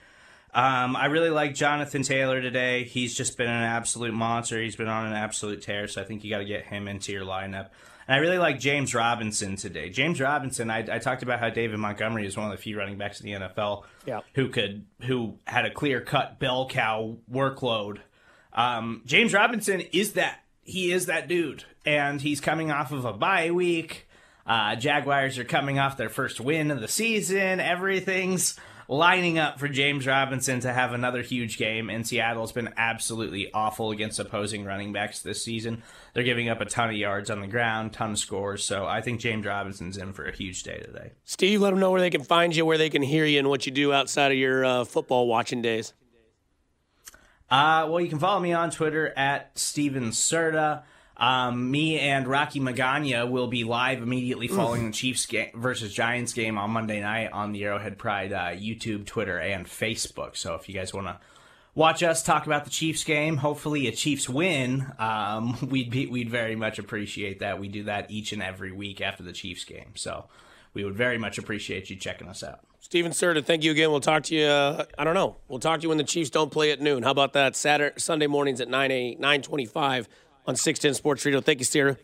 Um, I really like Jonathan Taylor today. He's just been an absolute monster. He's been on an absolute tear, so I think you got to get him into your lineup. And I really like James Robinson today. James Robinson, I, I talked about how David Montgomery is one of the few running backs in the NFL Yeah. who could who had a clear cut bell cow workload. Um, James Robinson is that he is that dude, and he's coming off of a bye week. Uh, Jaguars are coming off their first win of the season. Everything's lining up for James Robinson to have another huge game. And Seattle's been absolutely awful against opposing running backs this season. They're giving up a ton of yards on the ground, ton of scores. So I think James Robinson's in for a huge day today. Steve, let them know where they can find you, where they can hear you, and what you do outside of your uh, football watching days. Uh, well, you can follow me on Twitter at Steven Serta. Um, me and Rocky Magana will be live immediately following the Chiefs game versus Giants game on Monday night on the Arrowhead Pride uh, YouTube, Twitter, and Facebook. So if you guys want to watch us talk about the Chiefs game, hopefully a Chiefs win, um, we'd be, we'd very much appreciate that. We do that each and every week after the Chiefs game. So we would very much appreciate you checking us out. Steven Serta, thank you again. We'll talk to you. Uh, I don't know. We'll talk to you when the Chiefs don't play at noon. How about that? Saturday, Sunday mornings at nine eight nine twenty five on six ten Sports Radio. Thank you, Steer.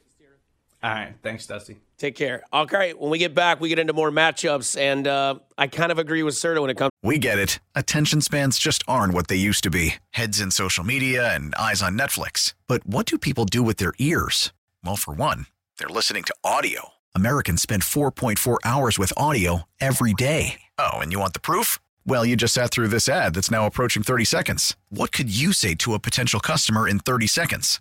All right. Thanks, Dusty. Take care. Okay, when we get back, we get into more matchups, and uh, I kind of agree with Serta when it comes. We get it. Attention spans just aren't what they used to be heads in social media and eyes on Netflix. But what do people do with their ears? Well, for one, they're listening to audio. Americans spend 4.4 hours with audio every day. Oh, and you want the proof? Well, you just sat through this ad that's now approaching 30 seconds. What could you say to a potential customer in 30 seconds?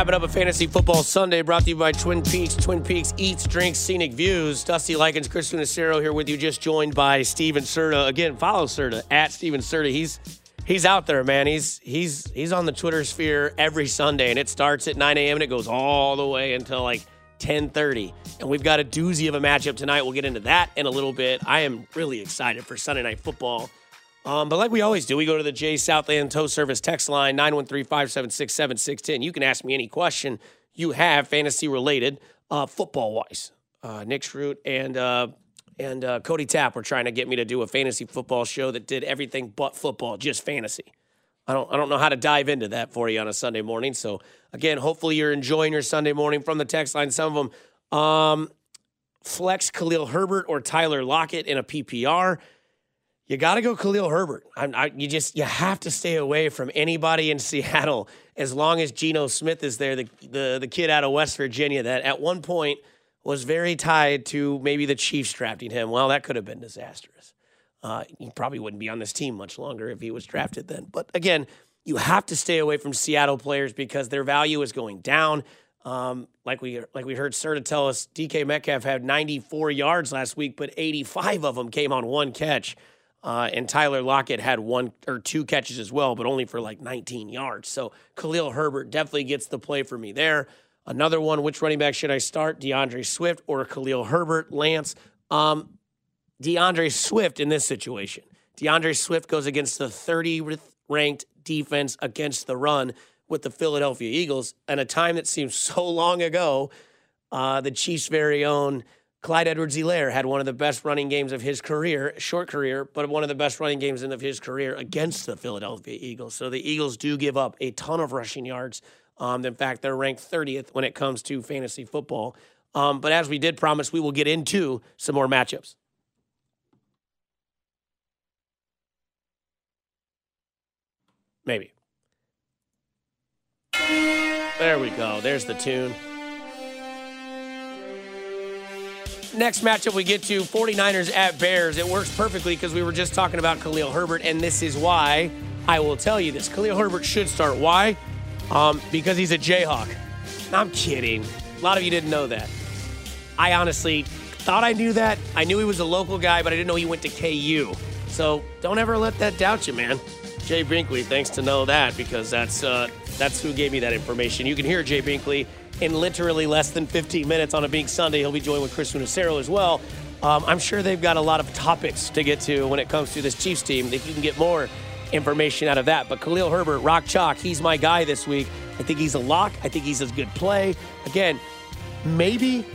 Wrapping up a fantasy football Sunday brought to you by Twin Peaks. Twin Peaks eats, drinks, scenic views. Dusty Likens, Chris Tunacero here with you, just joined by Steven Serta. Again, follow Serta at Steven Serta. He's he's out there, man. He's he's he's on the Twitter sphere every Sunday, and it starts at 9 a.m. and it goes all the way until like 10:30. And we've got a doozy of a matchup tonight. We'll get into that in a little bit. I am really excited for Sunday night football. Um, but like we always do, we go to the J Southland Tow Service text line 913 576 7610. You can ask me any question you have fantasy related, uh, football wise. Uh, Nick Schrute and uh, and uh, Cody Tapp were trying to get me to do a fantasy football show that did everything but football, just fantasy. I don't I don't know how to dive into that for you on a Sunday morning. So again, hopefully you're enjoying your Sunday morning from the text line. Some of them um, flex Khalil Herbert or Tyler Lockett in a PPR you got to go Khalil Herbert. I, you just you have to stay away from anybody in Seattle as long as Geno Smith is there, the, the the kid out of West Virginia that at one point was very tied to maybe the Chiefs drafting him. Well, that could have been disastrous. Uh, he probably wouldn't be on this team much longer if he was drafted then. But again, you have to stay away from Seattle players because their value is going down. Um, like we like we heard Serta tell us, DK Metcalf had 94 yards last week, but 85 of them came on one catch. Uh, and Tyler Lockett had one or two catches as well, but only for like 19 yards. So Khalil Herbert definitely gets the play for me there. Another one, which running back should I start? D'Andre Swift or Khalil Herbert? Lance, um, D'Andre Swift in this situation. D'Andre Swift goes against the 30th ranked defense against the run with the Philadelphia Eagles, and a time that seems so long ago. Uh, the Chiefs' very own Clyde Edwards Helaire had one of the best running games of his career, short career, but one of the best running games of his career against the Philadelphia Eagles. So the Eagles do give up a ton of rushing yards. Um, in fact, they're ranked 30th when it comes to fantasy football. Um, but as we did promise, we will get into some more matchups. Maybe. There we go. There's the tune. Next matchup we get to 49ers at Bears. It works perfectly because we were just talking about Khalil Herbert, and this is why I will tell you this. Khalil Herbert should start. Why? Um, because he's a Jayhawk. I'm kidding. A lot of you didn't know that. I honestly thought I knew that. I knew he was a local guy, but I didn't know he went to KU. So don't ever let that doubt you, man. Jay Binkley, thanks to know that because that's uh, that's who gave me that information. You can hear Jay Binkley in literally less than 15 minutes on a big Sunday. He'll be joined with Chris Funacero as well. Um, I'm sure they've got a lot of topics to get to when it comes to this Chiefs team. that you can get more information out of that. But Khalil Herbert, Rock Chalk, he's my guy this week. I think he's a lock. I think he's a good play. Again, maybe.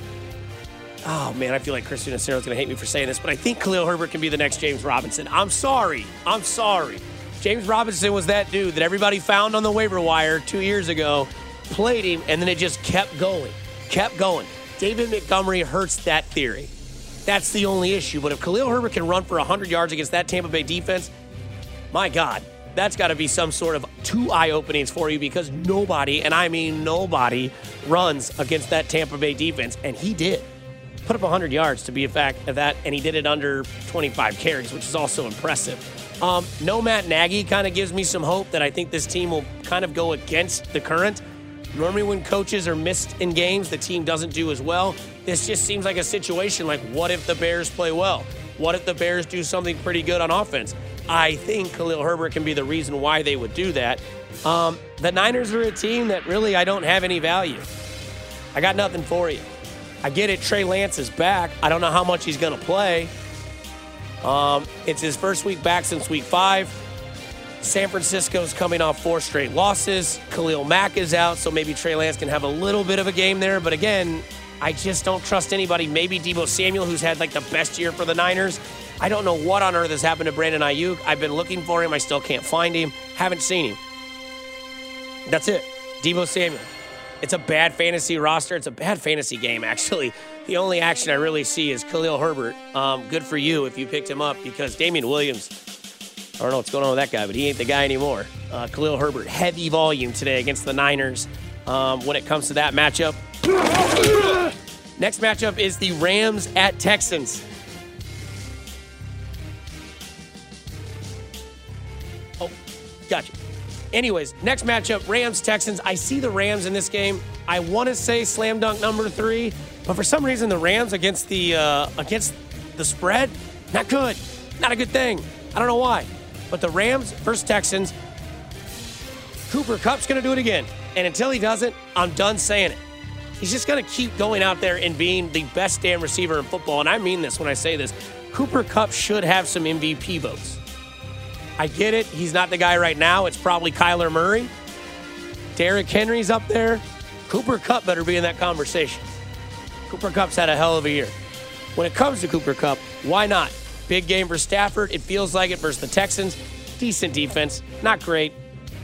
Oh man, I feel like Chris Funacero is going to hate me for saying this, but I think Khalil Herbert can be the next James Robinson. I'm sorry. I'm sorry. James Robinson was that dude that everybody found on the waiver wire two years ago played him, and then it just kept going, kept going. David Montgomery hurts that theory. That's the only issue. But if Khalil Herbert can run for 100 yards against that Tampa Bay defense, my God, that's got to be some sort of two eye openings for you because nobody, and I mean nobody, runs against that Tampa Bay defense. And he did. Put up 100 yards to be a fact of that, and he did it under 25 carries, which is also impressive. Um, no Matt Nagy kind of gives me some hope that I think this team will kind of go against the current. Normally, when coaches are missed in games, the team doesn't do as well. This just seems like a situation like, what if the Bears play well? What if the Bears do something pretty good on offense? I think Khalil Herbert can be the reason why they would do that. Um, the Niners are a team that really I don't have any value. I got nothing for you. I get it. Trey Lance is back. I don't know how much he's going to play. Um, it's his first week back since week five. San Francisco's coming off four straight losses. Khalil Mack is out, so maybe Trey Lance can have a little bit of a game there. But again, I just don't trust anybody. Maybe Deebo Samuel, who's had like the best year for the Niners. I don't know what on earth has happened to Brandon Aiyuk. I've been looking for him. I still can't find him. Haven't seen him. That's it. Deebo Samuel. It's a bad fantasy roster. It's a bad fantasy game, actually. The only action I really see is Khalil Herbert. Um, good for you if you picked him up because Damien Williams, I don't know what's going on with that guy, but he ain't the guy anymore. Uh, Khalil Herbert, heavy volume today against the Niners um, when it comes to that matchup. Next matchup is the Rams at Texans. Oh, gotcha. Anyways, next matchup, Rams Texans. I see the Rams in this game. I want to say slam dunk number three, but for some reason the Rams against the uh, against the spread, not good, not a good thing. I don't know why, but the Rams versus Texans. Cooper Kupp's going to do it again, and until he doesn't, I'm done saying it. He's just going to keep going out there and being the best damn receiver in football, and I mean this when I say this. Cooper Kupp should have some MVP votes. I get it. He's not the guy right now. It's probably Kyler Murray. Derrick Henry's up there. Cooper Kupp better be in that conversation. Cooper Kupp's had a hell of a year. When it comes to Cooper Kupp, why not? Big game for Stafford. It feels like it versus the Texans. Decent defense. Not great.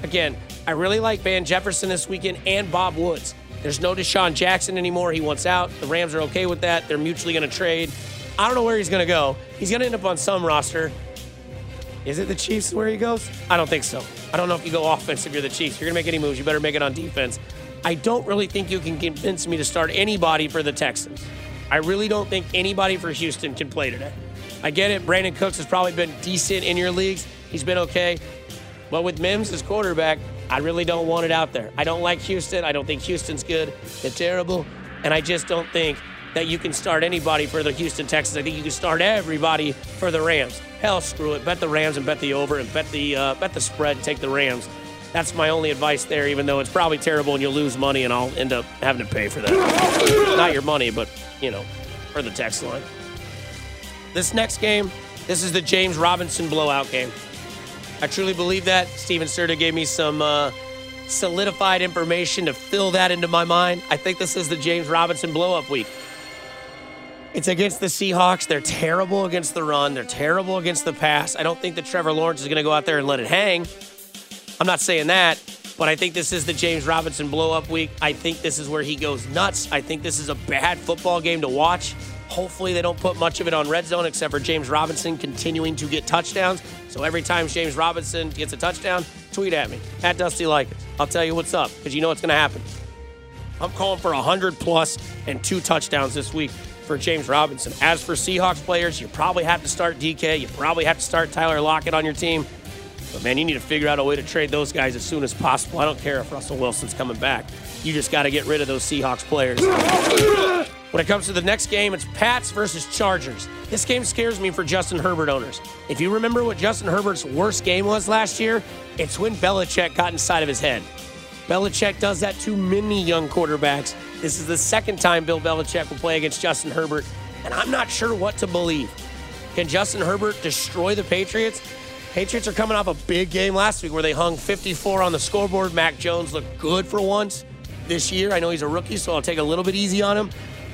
Again, I really like Van Jefferson this weekend and Bob Woods. There's no DeSean Jackson anymore. He wants out. The Rams are okay with that. They're mutually going to trade. I don't know where he's going to go. He's going to end up on some roster. Is it the Chiefs where he goes? I don't think so. I don't know if you go offense if you're the Chiefs. If you're going to make any moves, you better make it on defense. I don't really think you can convince me to start anybody for the Texans. I really don't think anybody for Houston can play today. I get it. Brandin Cooks has probably been decent in your leagues. He's been okay. But with Mims as quarterback, I really don't want it out there. I don't like Houston. I don't think Houston's good. They're terrible. And I just don't think that you can start anybody for the Houston Texans. I think you can start everybody for the Rams. Hell, screw it. Bet the Rams and bet the over and bet the uh, bet the spread. And take the Rams. That's my only advice there. Even though it's probably terrible and you'll lose money and I'll end up having to pay for that. Not your money, but you know, for the text line. This next game, this is the James Robinson blowout game. I truly believe that. Steven Serta gave me some uh, solidified information to fill that into my mind. I think this is the James Robinson blowup week. It's against the Seahawks. They're terrible against the run. They're terrible against the pass. I don't think that Trevor Lawrence is going to go out there and let it hang. I'm not saying that, but I think this is the James Robinson blow up week. I think this is where he goes nuts. I think this is a bad football game to watch. Hopefully, they don't put much of it on red zone except for James Robinson continuing to get touchdowns. So every time James Robinson gets a touchdown, tweet at me at Dusty Likens. I'll tell you what's up because you know what's going to happen. I'm calling for 100 plus and two touchdowns this week for James Robinson. As for Seahawks players, you probably have to start DK. You probably have to start Tyler Lockett on your team. But man, you need to figure out a way to trade those guys as soon as possible. I don't care if Russell Wilson's coming back. You just got to get rid of those Seahawks players. When it comes to the next game, it's Pats versus Chargers. This game scares me for Justin Herbert owners. If you remember what Justin Herbert's worst game was last year, it's when Belichick got inside of his head. Belichick does that to many young quarterbacks. This is the second time Bill Belichick will play against Justin Herbert, and I'm not sure what to believe. Can Justin Herbert destroy the Patriots? Patriots are coming off a big game last week where they hung 54 on the scoreboard. Mac Jones looked good for once this year. I know he's a rookie, so I'll take a little bit easy on him.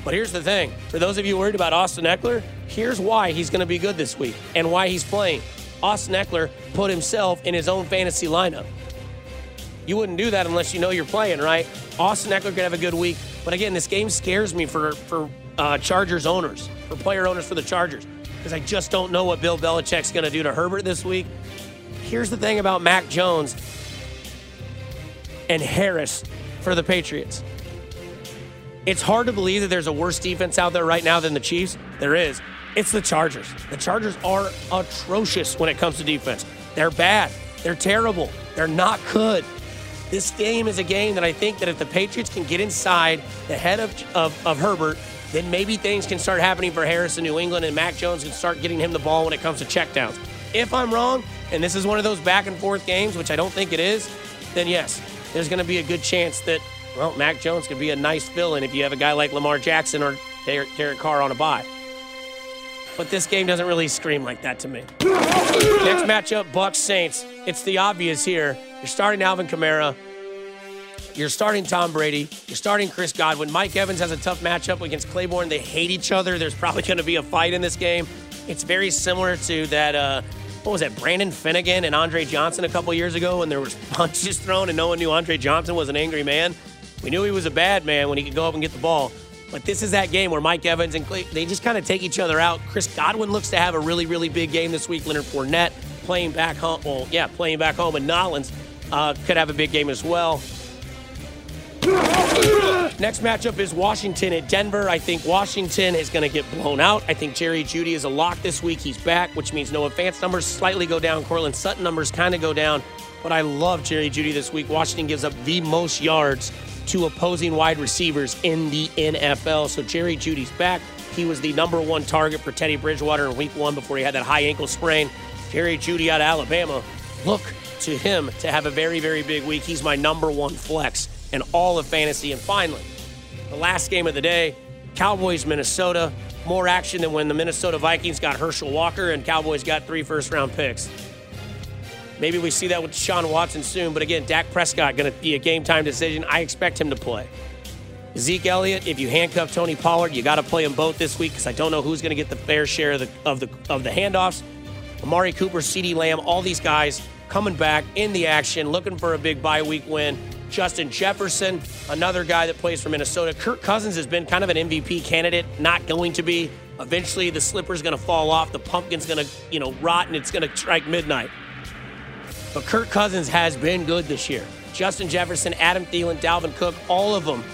But here's the thing for those of you worried about Austin Ekeler, here's why he's going to be good this week and why he's playing. Austin Ekeler put himself in his own fantasy lineup. You wouldn't do that unless you know you're playing, right? Austin Ekeler could have a good week. But again, this game scares me for, for uh, Chargers owners, for player owners for the Chargers, because I just don't know what Bill Belichick's going to do to Herbert this week. Here's the thing about Mac Jones and Harris for the Patriots. It's hard to believe that there's a worse defense out there right now than the Chiefs. There is. It's the Chargers. The Chargers are atrocious when it comes to defense. They're bad. They're terrible. They're not good. This game is a game that I think that if the Patriots can get inside the head of, of, of Herbert, then maybe things can start happening for Harris in New England and Mac Jones can start getting him the ball when it comes to checkdowns. If I'm wrong, and this is one of those back and forth games, which I don't think it is, then yes, there's going to be a good chance that well, Mac Jones could be a nice fill in if you have a guy like Lamar Jackson or Derek Carr on a bye. but this game doesn't really scream like that to me. Next matchup, Bucks Saints. It's the obvious here. You're starting Alvin Kamara. You're starting Tom Brady. You're starting Chris Godwin. Mike Evans has a tough matchup against Claiborne. They hate each other. There's probably going to be a fight in this game. It's very similar to that. Uh, what was that? Brandon Finnegan and Andre Johnson a couple years ago, when there was punches thrown and no one knew Andre Johnson was an angry man. We knew he was a bad man when he could go up and get the ball. But this is that game where Mike Evans and Clay, they just kind of take each other out. Chris Godwin looks to have a really, really big game this week. Leonard Fournette playing back home. Well, yeah, playing back home. And Nollins uh, could have a big game as well. Next matchup is Washington at Denver. I think Washington is going to get blown out. I think Jerry Jeudy is a lock this week. He's back, which means no advance numbers slightly go down. Courtland Sutton numbers kind of go down. But I love Jerry Jeudy this week. Washington gives up the most yards to opposing wide receivers in the NFL. So Jerry Jeudy's back. He was the number one target for Teddy Bridgewater in week one before he had that high ankle sprain. Jerry Jeudy out of Alabama. Look to him to have a very, very big week. He's my number one flex in all of fantasy. And finally, the last game of the day Cowboys, Minnesota. More action than when the Minnesota Vikings got Herschel Walker and Cowboys got three first round picks. Maybe we see that with Sean Watson soon, but again, Dak Prescott going to be a game time decision. I expect him to play. Zeke Elliott, if you handcuff Tony Pollard, you got to play them both this week because I don't know who's going to get the fair share of the of the of the handoffs. Amari Cooper, CeeDee Lamb, all these guys coming back in the action, looking for a big bye week win. Justin Jefferson, another guy that plays for Minnesota. Kirk Cousins has been kind of an MVP candidate, not going to be. Eventually, the slipper's going to fall off, the pumpkin's going to, you know, rot, and it's going to strike midnight. But Kirk Cousins has been good this year. Justin Jefferson, Adam Thielen, Dalvin Cook, all of them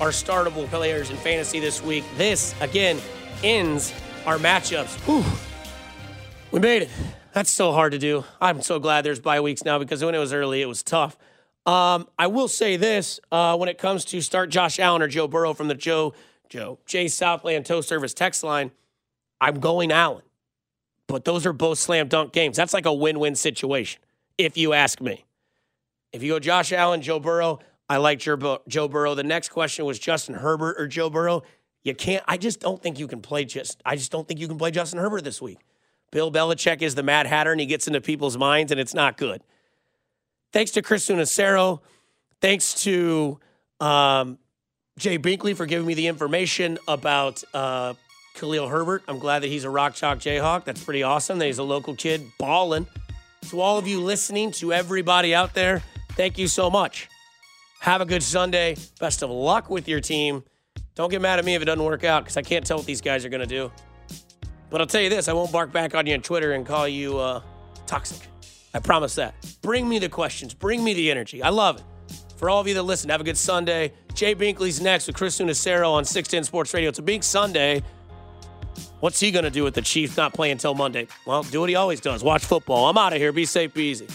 are startable players in fantasy this week. This, again, ends our matchups. Whew. We made it. That's so hard to do. I'm so glad there's bye weeks now because when it was early, it was tough. Um, I will say this uh, when it comes to start Josh Allen or Joe Burrow from the Joe Joe Jay Southland Tow Service text line, I'm going Allen. But those are both slam dunk games. That's like a win-win situation, if you ask me. If you go Josh Allen, Joe Burrow, I like Joe Burrow. The next question was Justin Herbert or Joe Burrow. You can't. I just don't think you can play just. I just don't think you can play Justin Herbert this week. Bill Belichick is the Mad Hatter, and he gets into people's minds, and it's not good thanks to Chris Sunacero. Thanks to um, Jay Binkley for giving me the information about uh, Khalil Herbert. I'm glad that he's a Rock Chalk Jayhawk. That's pretty awesome that he's a local kid balling. To all of you listening, to everybody out there, thank you so much. Have a good Sunday. Best of luck with your team. Don't get mad at me if it doesn't work out because I can't tell what these guys are going to do. But I'll tell you this I won't bark back on you on Twitter and call you uh, toxic. I promise that. Bring me the questions. Bring me the energy. I love it. For all of you that listen, have a good Sunday. Jay Binkley's next with Chris Sunacero on 610 Sports Radio. It's a big Sunday. What's he going to do with the Chiefs not playing until Monday? Well, do what he always does. Watch football. I'm out of here. Be safe, be easy.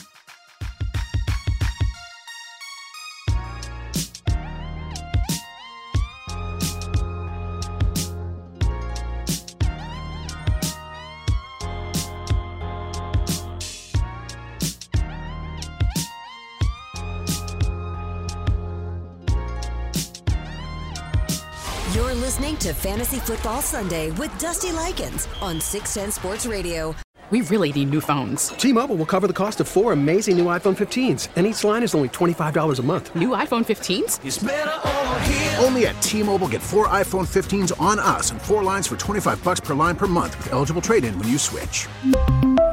You're listening to Fantasy Football Sunday with Dusty Likens on 610 Sports Radio. We really need new phones. T-Mobile will cover the cost of four amazing new iPhone 15s, and each line is only $25 a month. New iPhone 15s? Only at T-Mobile get four iPhone 15s on us and four lines for 25 bucks per line per month with eligible trade-in when you switch.